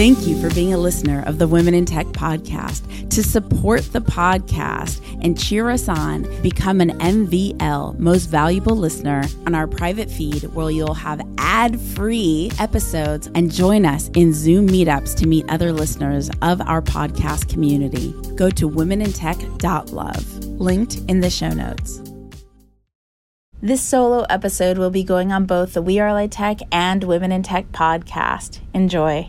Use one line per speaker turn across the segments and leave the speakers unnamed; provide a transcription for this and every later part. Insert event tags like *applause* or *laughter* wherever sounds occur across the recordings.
Thank you for being a listener of the Women in Tech podcast. To support the podcast and cheer us on, become an MVL, most valuable listener, on our private feed where you'll have ad free episodes and join us in Zoom meetups to meet other listeners of our podcast community. Go to womenintech.love, linked in the show notes. This solo episode will be going on both the We Are LA Tech and Women in Tech podcast. Enjoy.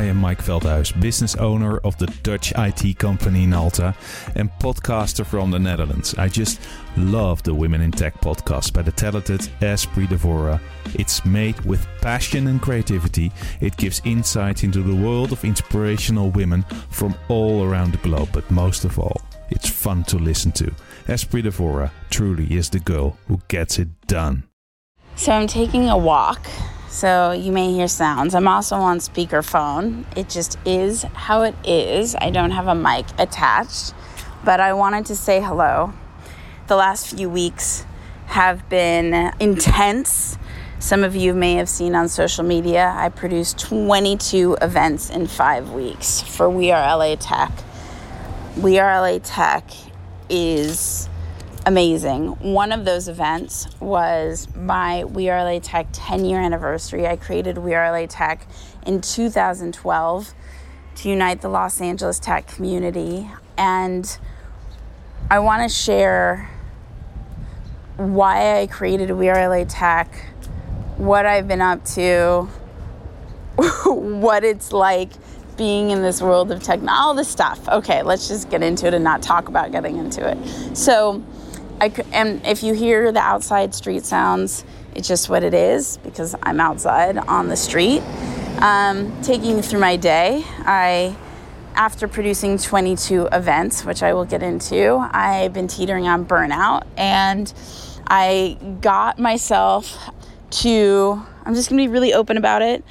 I am Mike Veldhuis, business owner of the Dutch IT company Nalta and podcaster from the Netherlands. I just love the Women in Tech podcast by the talented Espree Devora. It's made with passion and creativity. It gives insight into the world of inspirational women from all around the globe, but most of all, it's fun to listen to. Espree Devora truly is the girl who gets it done.
So I'm taking a walk so you may hear sounds. I'm also on speakerphone. It just is how it is. I don't have a mic attached, but I wanted to say hello. The last few weeks have been intense. Some of you may have seen on social media, I produced 22 events in five weeks for We Are LA Tech. We Are LA Tech is amazing. One of those events was my We Are LA Tech 10 year anniversary. I created We Are LA Tech in 2012 to unite the Los Angeles tech community. And I want to share why I created We Are LA Tech, what I've been up to, *laughs* what it's like being in this world of tech, all this stuff. Okay, let's just get into it and not talk about getting into it. So, I and if you hear the outside street sounds, it's just what it is because I'm outside on the street. Um, taking you through my day, I after producing 22 events, which I will get into, I've been teetering on burnout and I got myself to, I'm just gonna be really open about it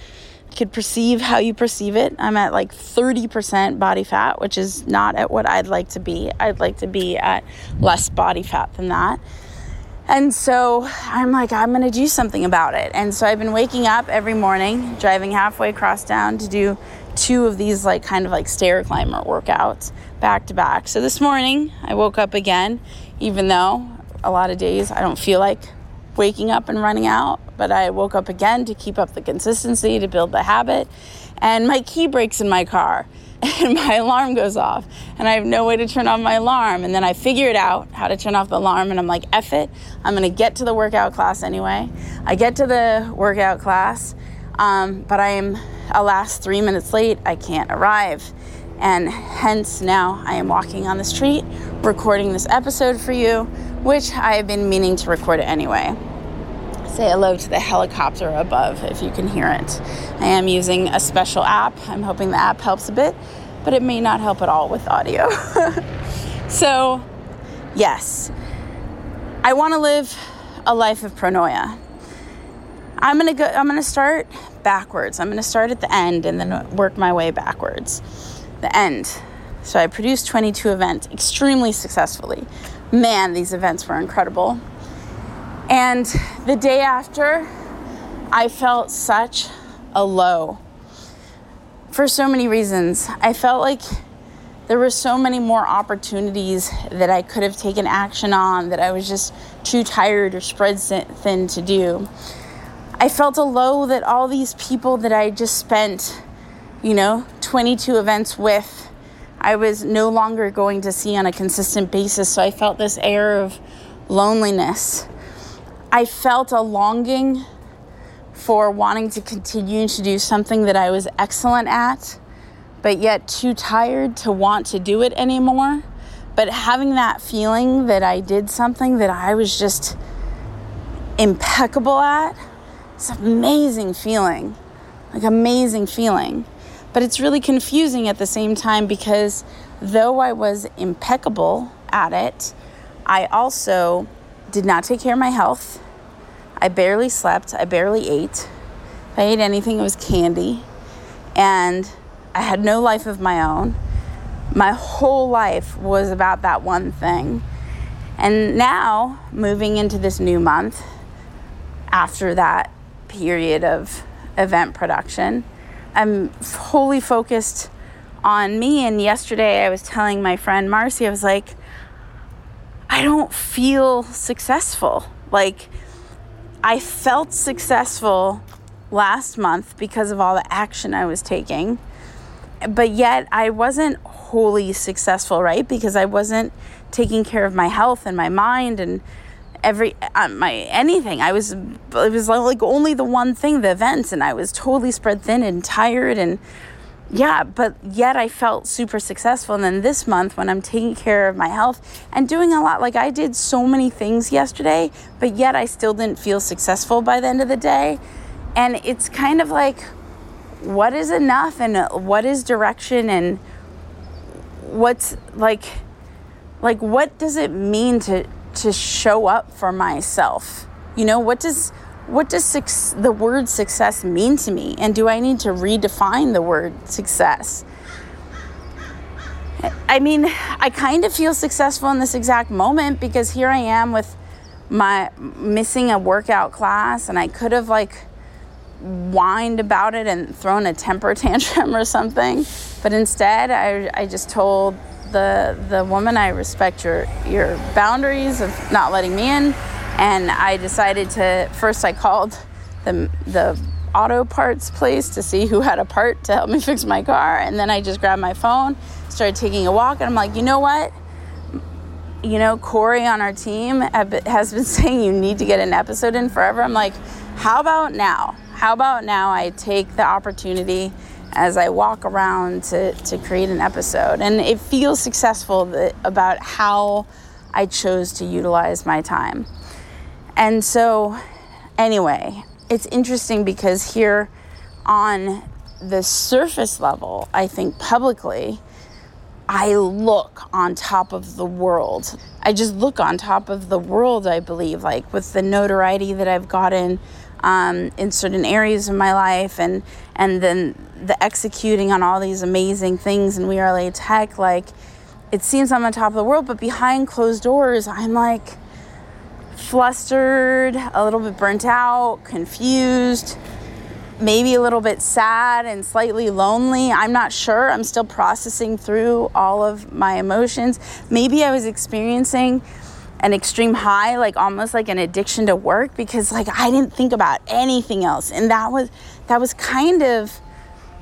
could perceive how you perceive it. I'm at like 30% body fat, which is not at what I'd like to be. I'd like to be at less body fat than that. And so I'm like, I'm gonna do something about it. And so I've been waking up every morning, driving halfway across town to do two of these, like, kind of like stair climber workouts back to back. So this morning I woke up again, even though a lot of days I don't feel like waking up and running out, but I woke up again to keep up the consistency, to build the habit. And my key breaks in my car, *laughs* and my alarm goes off, and I have no way to turn off my alarm. And then I figured out how to turn off the alarm, and I'm like, F it, I'm gonna get to the workout class anyway. I get to the workout class, um, but I am, alas, three minutes late. I can't arrive. And hence now I am walking on the street recording this episode for you, which I have been meaning to record it anyway say hello to the helicopter above if you can hear it. I am using a special app. I'm hoping the app helps a bit, but it may not help at all with audio. *laughs* so, yes, I want to live a life of pronoia. I'm gonna go. I'm gonna start backwards. I'm gonna start at the end and then work my way backwards. The end. So I produced 22 events extremely successfully. Man, these events were incredible. And the day after, I felt such a low for so many reasons. I felt like there were so many more opportunities that I could have taken action on that I was just too tired or spread thin to do. I felt a low that all these people that I just spent, you know, 22 events with, I was no longer going to see on a consistent basis. So I felt this air of loneliness. I felt a longing for wanting to continue to do something that I was excellent at, but yet too tired to want to do it anymore. But having that feeling that I did something that I was just impeccable at, it's an amazing feeling. Like, amazing feeling. But it's really confusing at the same time because though I was impeccable at it, I also did not take care of my health. I barely slept, I barely ate. If I ate anything, it was candy. And I had no life of my own. My whole life was about that one thing. And now, moving into this new month, after that period of event production, I'm wholly focused on me. And yesterday, I was telling my friend Marcy, I was like, I don't feel successful. Like, I felt successful last month because of all the action I was taking, but yet I wasn't wholly successful, right? Because I wasn't taking care of my health and my mind and every uh, my anything. I was it was like only the one thing, the events, and I was totally spread thin and tired and yeah, but yet I felt super successful. And then this month, when I'm taking care of my health and doing a lot, like I did so many things yesterday, but yet I still didn't feel successful by the end of the day. And it's kind of like, what is enough and what is direction and what's like, like what does it mean to to show up for myself? You know, what does what does the word success mean to me? And do I need to redefine the word success? I mean, I kind of feel successful in this exact moment because here I am with my missing a workout class, and I could have like whined about it and thrown a temper *laughs* tantrum or something. But instead, I, I just told the the woman I respect your your boundaries of not letting me in and I decided to first I called the the auto parts place to see who had a part to help me *laughs* fix my car. And then I just grabbed my phone started taking a walk and I'm like you know what? You know Corey on our team has been *laughs* saying you need to get an episode in forever. I'm like how about now? How about now I take the opportunity as I walk around to, to create an episode? And it feels successful that, about how I chose to utilize my time and so, anyway, it's interesting because here on the surface level, I think publicly, I look on top of the world. I just look on top of the world, I believe, like with the notoriety that I've gotten um, in certain areas of my life and, and then the executing on all these amazing things in We Are LA Tech. Like, it seems I'm on top of the world, but behind closed doors, I'm like, flustered, a little bit burnt out, confused, maybe a little bit sad and slightly lonely. I'm not sure. I'm still processing through all of my emotions. Maybe I was experiencing an extreme high, like almost like an addiction to work because like I didn't think about anything else. And that was that was kind of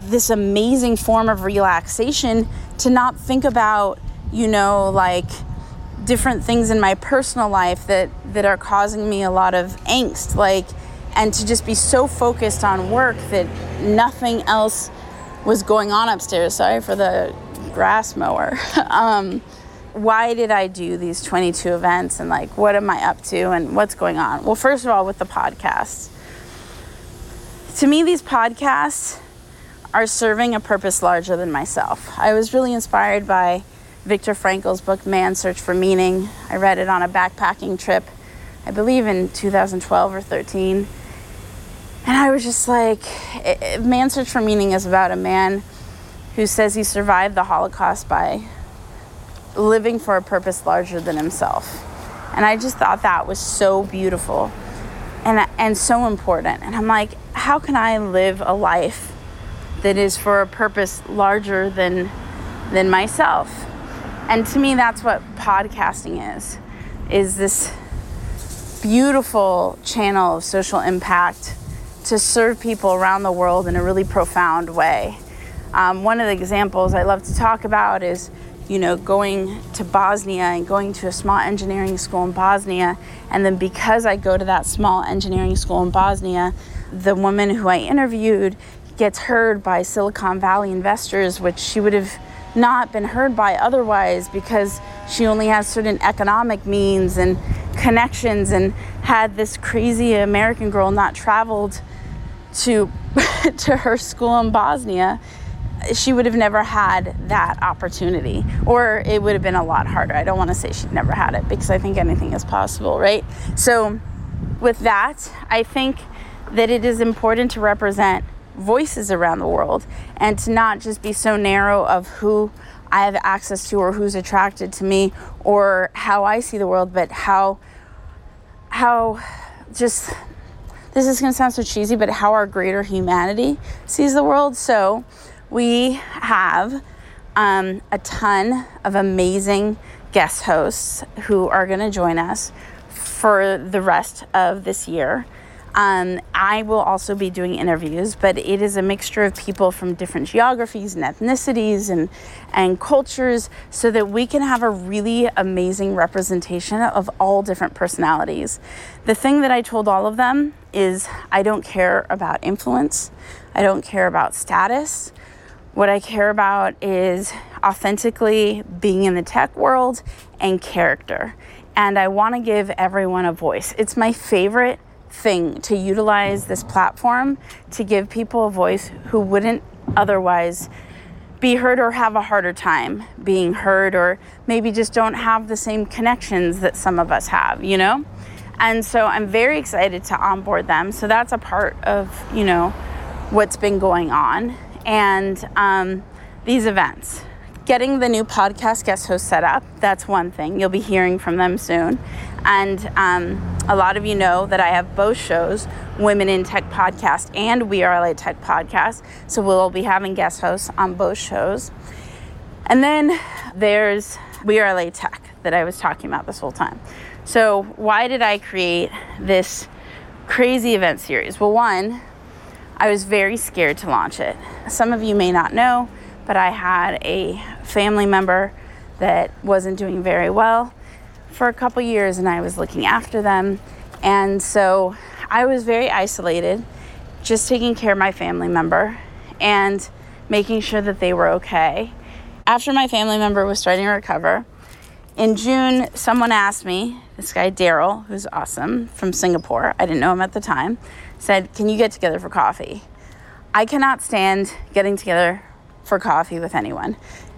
this amazing form of relaxation to not think about, you know, like different things in my personal life that that are causing me a lot of angst like and to just be so focused on work that nothing else was going on upstairs. Sorry for the grass mower. *laughs* Um, why did i do these 22 events and like what am i up to and what's going on? Well first of all with the podcast. To me these podcasts are serving a purpose larger than myself. I was really inspired by Viktor Frankl's book, Man's Search for Meaning. I read it on a backpacking trip, I believe in 2012 or 13. And I was just like, Man's Search for Meaning is about a man who says he survived the Holocaust by living for a purpose larger than himself. And I just thought that was so beautiful and, and so important. And I'm like, how can I live a life that is for a purpose larger than, than myself? And to me, that's what podcasting is, is this beautiful channel of social impact to serve people around the world in a really profound way. Um, one of the examples I love to talk about is, you know, going to Bosnia and going to a small engineering school in Bosnia. And then because I go to that small engineering school in Bosnia, the woman who I interviewed gets heard by Silicon Valley investors, which she would have not been heard by otherwise because she only has certain economic means and connections and had this crazy American girl not traveled to *laughs* to her school in Bosnia she would have never had that opportunity, or it would have been a lot harder. I don't want to say she'd never had it because I think anything is possible, right? So, with that, I think that it is important to represent voices around the world and to not just be so narrow of who I have access to or who's attracted to me or how I see the world, but how how just this is going to sound so cheesy, but how our greater humanity sees the world. So we have um, a ton of amazing guest hosts who are going to join us for the rest of this year. Um, I will also be doing interviews, but it is a mixture of people from different geographies and ethnicities and, and cultures so that we can have a really amazing representation of all different personalities. The thing that I told all of them is I don't care about influence, I don't care about status. What I care about is authentically being in the tech world and character. And I want to give everyone a voice. It's my favorite thing to utilize this platform to give people a voice who wouldn't otherwise be heard or have a harder time being heard or maybe just don't have the same connections that some of us have, you know? And so I'm very excited to onboard them. So that's a part of, you know, what's been going on. And um, these events, getting the new podcast guest host set up, that's one thing. You'll be hearing from them soon. And um, a lot of you know that I have both shows, Women in Tech Podcast and We Are LA Tech Podcast. So we'll be having guest hosts on both shows. And then there's We Are LA Tech that I was talking about this whole time. So, why did I create this crazy event series? Well, one, I was very scared to launch it. Some of you may not know, but I had a family member that wasn't doing very well for a couple years and I was looking after them. And so I was very isolated, just taking care of my family member and making sure that they were okay. After my family member was starting to recover, in June, someone asked me, this guy Daryl, who's awesome from Singapore, I didn't know him at the time, said, Can you get together for coffee? I cannot stand getting together for coffee with anyone.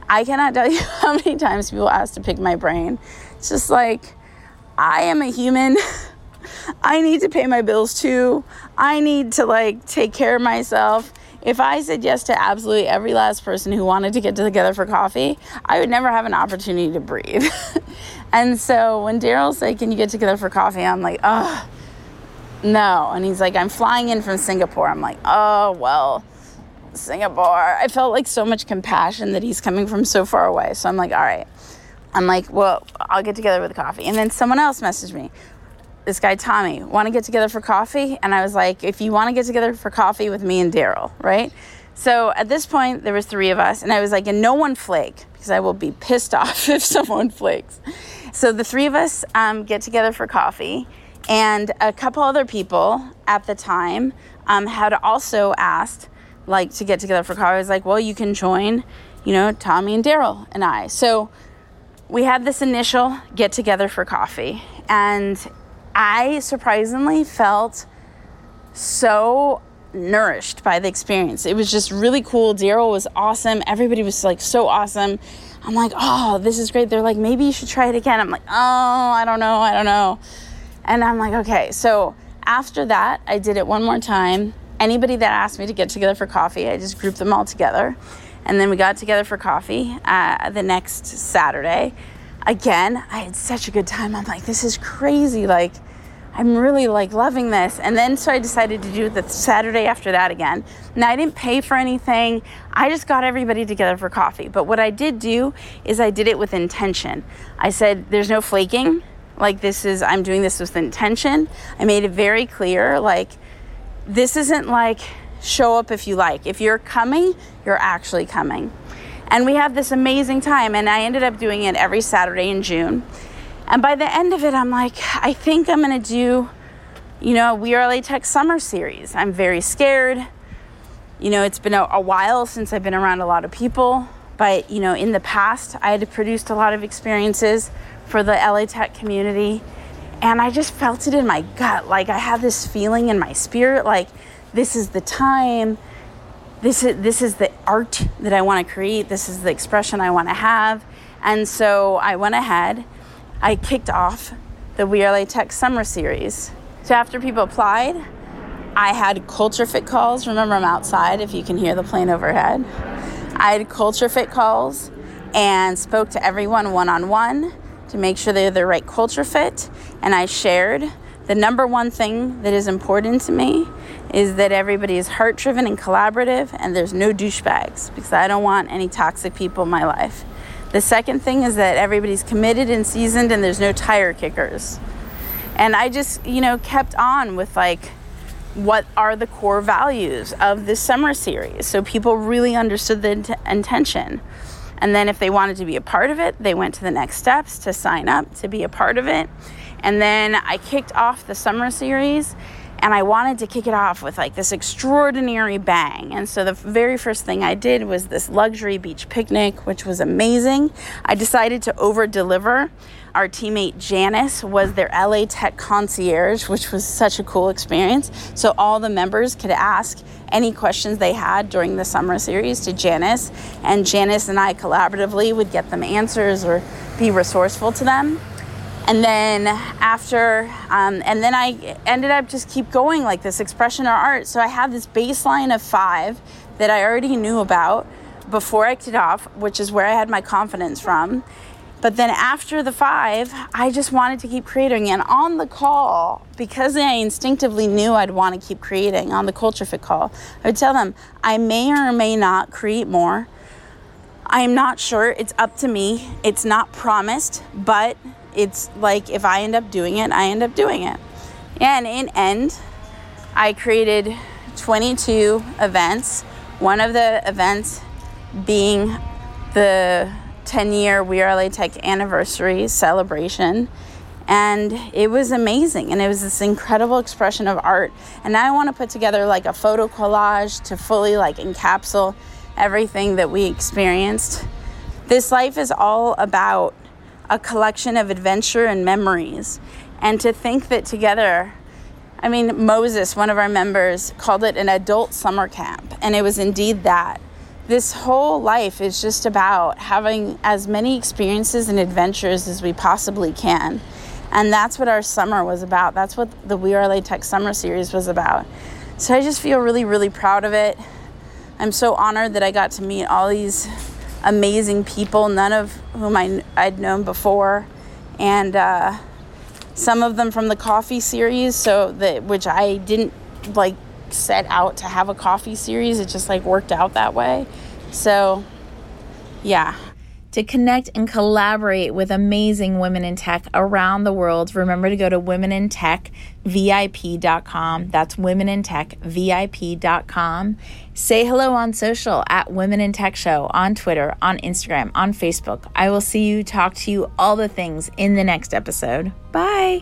I cannot tell *laughs* you how many times people ask to pick my brain it's just like, I am a human. *laughs* I need to pay my bills too. I need to like take care of myself. If I said yes to absolutely every last person who wanted to get together for coffee, I would never have an opportunity to breathe. *laughs* and so when Daryl said, Can you get together for coffee? I'm like, Oh, no. And he's like, I'm flying in from Singapore. I'm like, Oh, well, Singapore. I felt like so much compassion that he's coming from so far away. So I'm like, All right. I'm like, well, I'll get together with coffee. And then someone else messaged me, this guy Tommy, want to get together for coffee? And I was like, if you want to get together for coffee with me and Daryl, right? So at this point, there was three of us, and I was like, and no one flake because I will be pissed *laughs* off if someone flakes. So the three of us um, get together for coffee, and a couple other people at the time um, had also asked, like, to get together for coffee. I was like, well, you can join, you know, Tommy and Daryl and I. So we had this initial get together for coffee, and I surprisingly felt so nourished by the experience. It was just really cool. Daryl was awesome. Everybody was like so awesome. I'm like, oh, this is great. They're like, maybe you should try it again. I'm like, oh, I don't know, I don't know. And I'm like, okay. So after that, I did it one more time. Anybody that asked me to get together for coffee, I just grouped them all together. And then we got together for coffee uh, the next Saturday. Again, I had such a good time. I'm like, this is crazy. Like, I'm really like loving this. And then so I decided to do the Saturday after that again. Now I didn't pay for anything. I just got everybody together for coffee. But what I did do is I did it with intention. I said there's no flaking. Like this is I'm doing this with intention. I made it very clear like this isn't like show up if you like. If you're coming, you're actually coming. And we have this amazing time, and I ended up doing it every Saturday in June. And by the end of it, I'm like, I think I'm gonna do, you know, We Are LA Tech Summer Series. I'm very scared. You know, it's been a, a while since I've been around a lot of people, but, you know, in the past, I had produced a lot of experiences for the LA Tech community. And I just felt it in my gut. Like I had this feeling in my spirit, like, this is the time this is this is the art that I want to create. This is the expression I want to have. And so I went ahead. I kicked off the We Are LA Tech Summer Series. So after people applied, I had culture fit calls. Remember, I'm outside if you can hear the plane overhead. I had culture fit calls and spoke to everyone one on one to make sure they're the right culture fit. And I shared the number one thing that is important to me is that everybody is heart driven and collaborative and there's no douchebags because I don't want any toxic people in my life. The second thing is that everybody's committed and seasoned and there's no tire kickers. And I just, you know, kept on with like, what are the core values of this summer series? So people really understood the int- intention. And then if they wanted to be a part of it, they went to the next steps to sign up to be a part of it. And then I kicked off the summer series and I wanted to kick it off with like this extraordinary bang. And so the very first thing I did was this luxury beach picnic, which was amazing. I decided to over deliver. Our teammate Janice was their LA Tech concierge, which was such a cool experience. So all the members could ask any questions they had during the summer series to Janice, and Janice and I collaboratively would get them answers or be resourceful to them. And then after um, and then i ended up just keep going like this expression or art. So i had this baseline of five that i already knew about before i kicked off which is where i had my confidence from but then after the five i just wanted to keep creating and on the call because i instinctively knew i'd want to keep creating on the culture fit call i would tell them i may or may not create more i am not sure it's up to me it's not promised but it's like if I end up doing it, I end up doing it. And in end, I created 22 events. One of the events being the 10 year We Are LA Tech anniversary celebration. And it was amazing. And it was this incredible expression of art. And I want to put together like a photo collage to fully like encapsulate everything that we experienced. This life is all about a collection of adventure and memories. And to think that together, I mean, Moses, one of our members, called it an adult summer camp, and it was indeed that. This whole life is just about having as many experiences and adventures as we possibly can. And that's what our summer was about. That's what the We Are LA Tech Summer Series was about. So I just feel really, really proud of it. I'm so honored that I got to meet all these amazing people, none of whom I, I'd known before, and uh, some of them from the coffee series. So that which I didn't like set out to have a coffee series. It just like worked out that way. So, yeah.
To connect and collaborate with amazing women in tech around the world, remember to go to womenintechvip.com. That's womenintechvip.com. Say hello on social at Women in Tech Show on Twitter, on Instagram, on Facebook. I will see you, talk to you, all the things in the next episode. Bye.